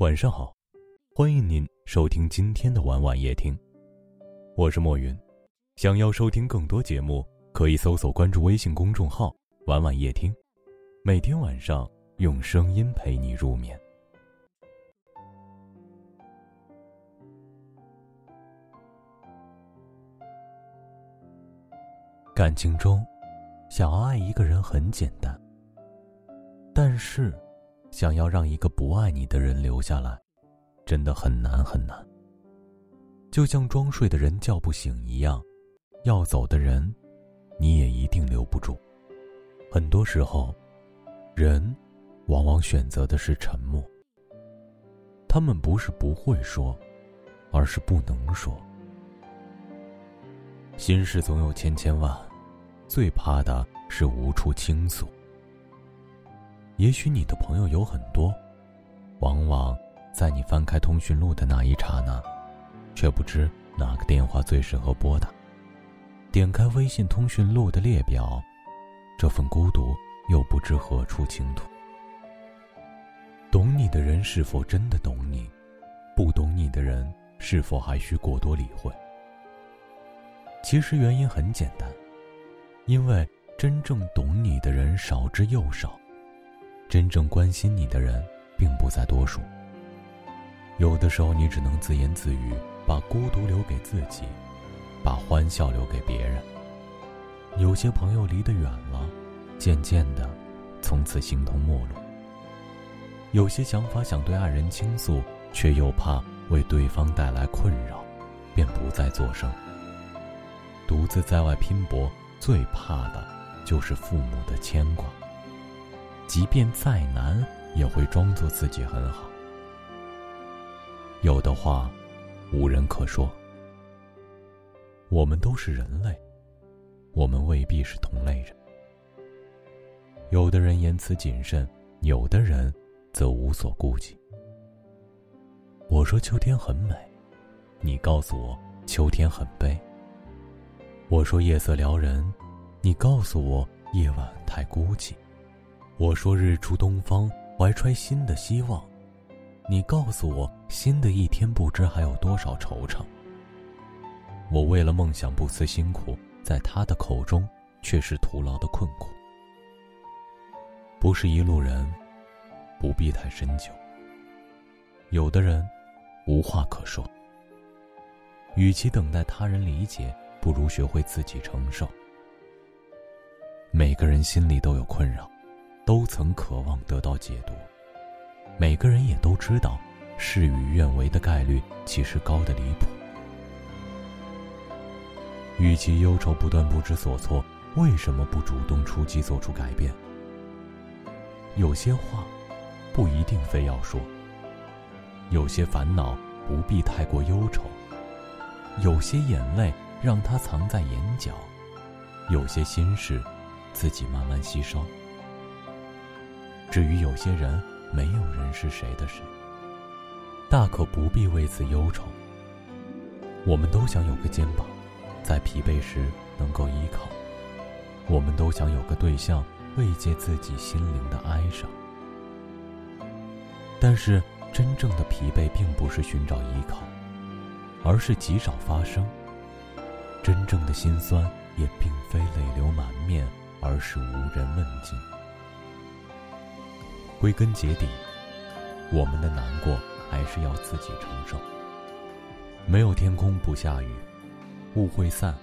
晚上好，欢迎您收听今天的晚晚夜听，我是莫云。想要收听更多节目，可以搜索关注微信公众号“晚晚夜听”，每天晚上用声音陪你入眠。感情中，想要爱一个人很简单，但是，想要让一个不爱你的人留下来，真的很难很难。就像装睡的人叫不醒一样，要走的人，你也一定留不住。很多时候，人往往选择的是沉默。他们不是不会说，而是不能说。心事总有千千万，最怕的是无处倾诉。也许你的朋友有很多，往往在你翻开通讯录的那一刹那，却不知哪个电话最适合拨打。点开微信通讯录的列表，这份孤独又不知何处倾吐。懂你的人是否真的懂你？不懂你的人是否还需过多理会？其实原因很简单，因为真正懂你的人少之又少，真正关心你的人并不在多数。有的时候，你只能自言自语，把孤独留给自己，把欢笑留给别人。有些朋友离得远了，渐渐的，从此形同陌路。有些想法想对爱人倾诉，却又怕为对方带来困扰，便不再作声。独自在外拼搏，最怕的就是父母的牵挂。即便再难，也会装作自己很好。有的话，无人可说。我们都是人类，我们未必是同类人。有的人言辞谨慎，有的人则无所顾忌。我说秋天很美，你告诉我秋天很悲。我说夜色撩人，你告诉我夜晚太孤寂。我说日出东方，怀揣新的希望，你告诉我新的一天不知还有多少惆怅。我为了梦想不辞辛苦，在他的口中却是徒劳的困苦。不是一路人，不必太深究。有的人无话可说，与其等待他人理解。不如学会自己承受。每个人心里都有困扰，都曾渴望得到解读。每个人也都知道，事与愿违的概率其实高的离谱。与其忧愁不断不知所措，为什么不主动出击做出改变？有些话，不一定非要说。有些烦恼不必太过忧愁。有些眼泪。让它藏在眼角，有些心事，自己慢慢吸收。至于有些人，没有人是谁的谁，大可不必为此忧愁。我们都想有个肩膀，在疲惫时能够依靠；我们都想有个对象，慰藉自己心灵的哀伤。但是，真正的疲惫并不是寻找依靠，而是极少发生。真正的心酸也并非泪流满面，而是无人问津。归根结底，我们的难过还是要自己承受。没有天空不下雨，雾会散，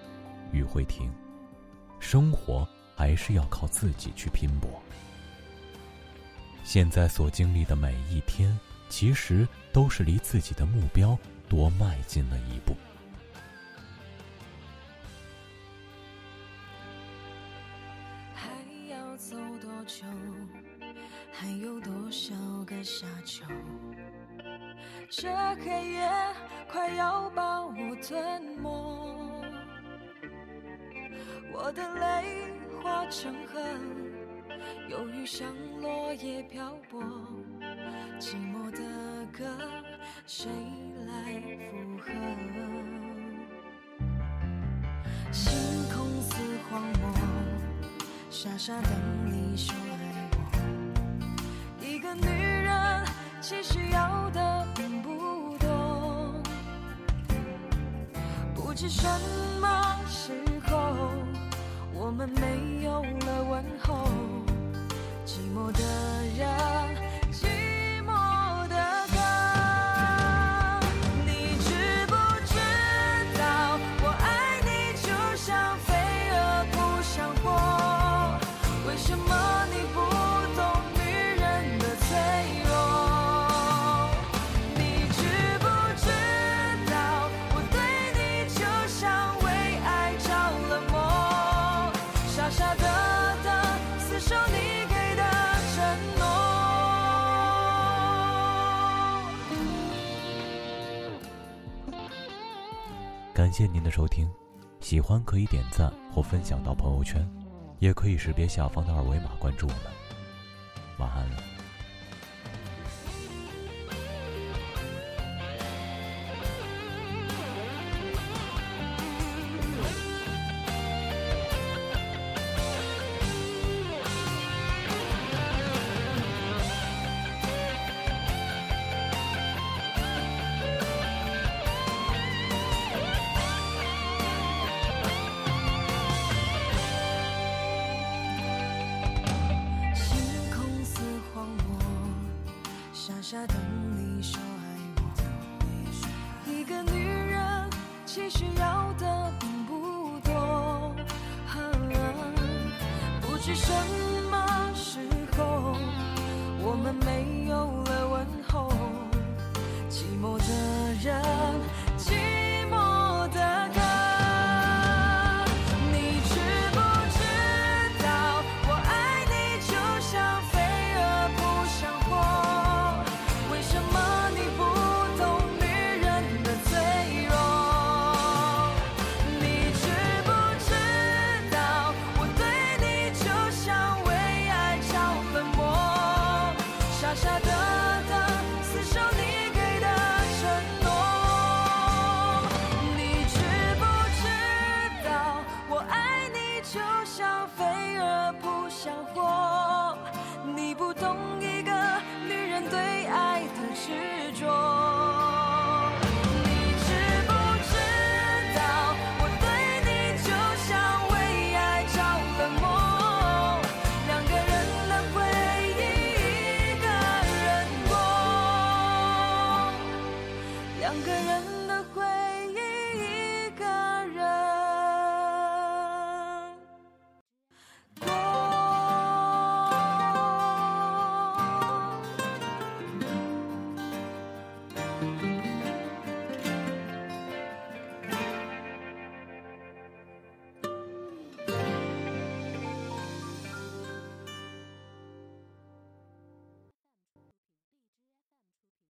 雨会停，生活还是要靠自己去拼搏。现在所经历的每一天，其实都是离自己的目标多迈进了一步。还要走多久还有多少个沙丘？这黑夜快要把我吞没，我的泪化成河，忧郁像落叶漂泊，寂寞的歌谁来附和？星空似荒漠，傻傻等你说。女人其实要的并不多不知什么时候我们没有了问候。寂寞的人寂寞的歌你知不知道我爱你就像飞蛾扑向火。为什么感谢您的收听，喜欢可以点赞或分享到朋友圈，也可以识别下方的二维码关注我们。晚安。下等你说爱我，一个女人其实要的并不多，不知什么下的两个人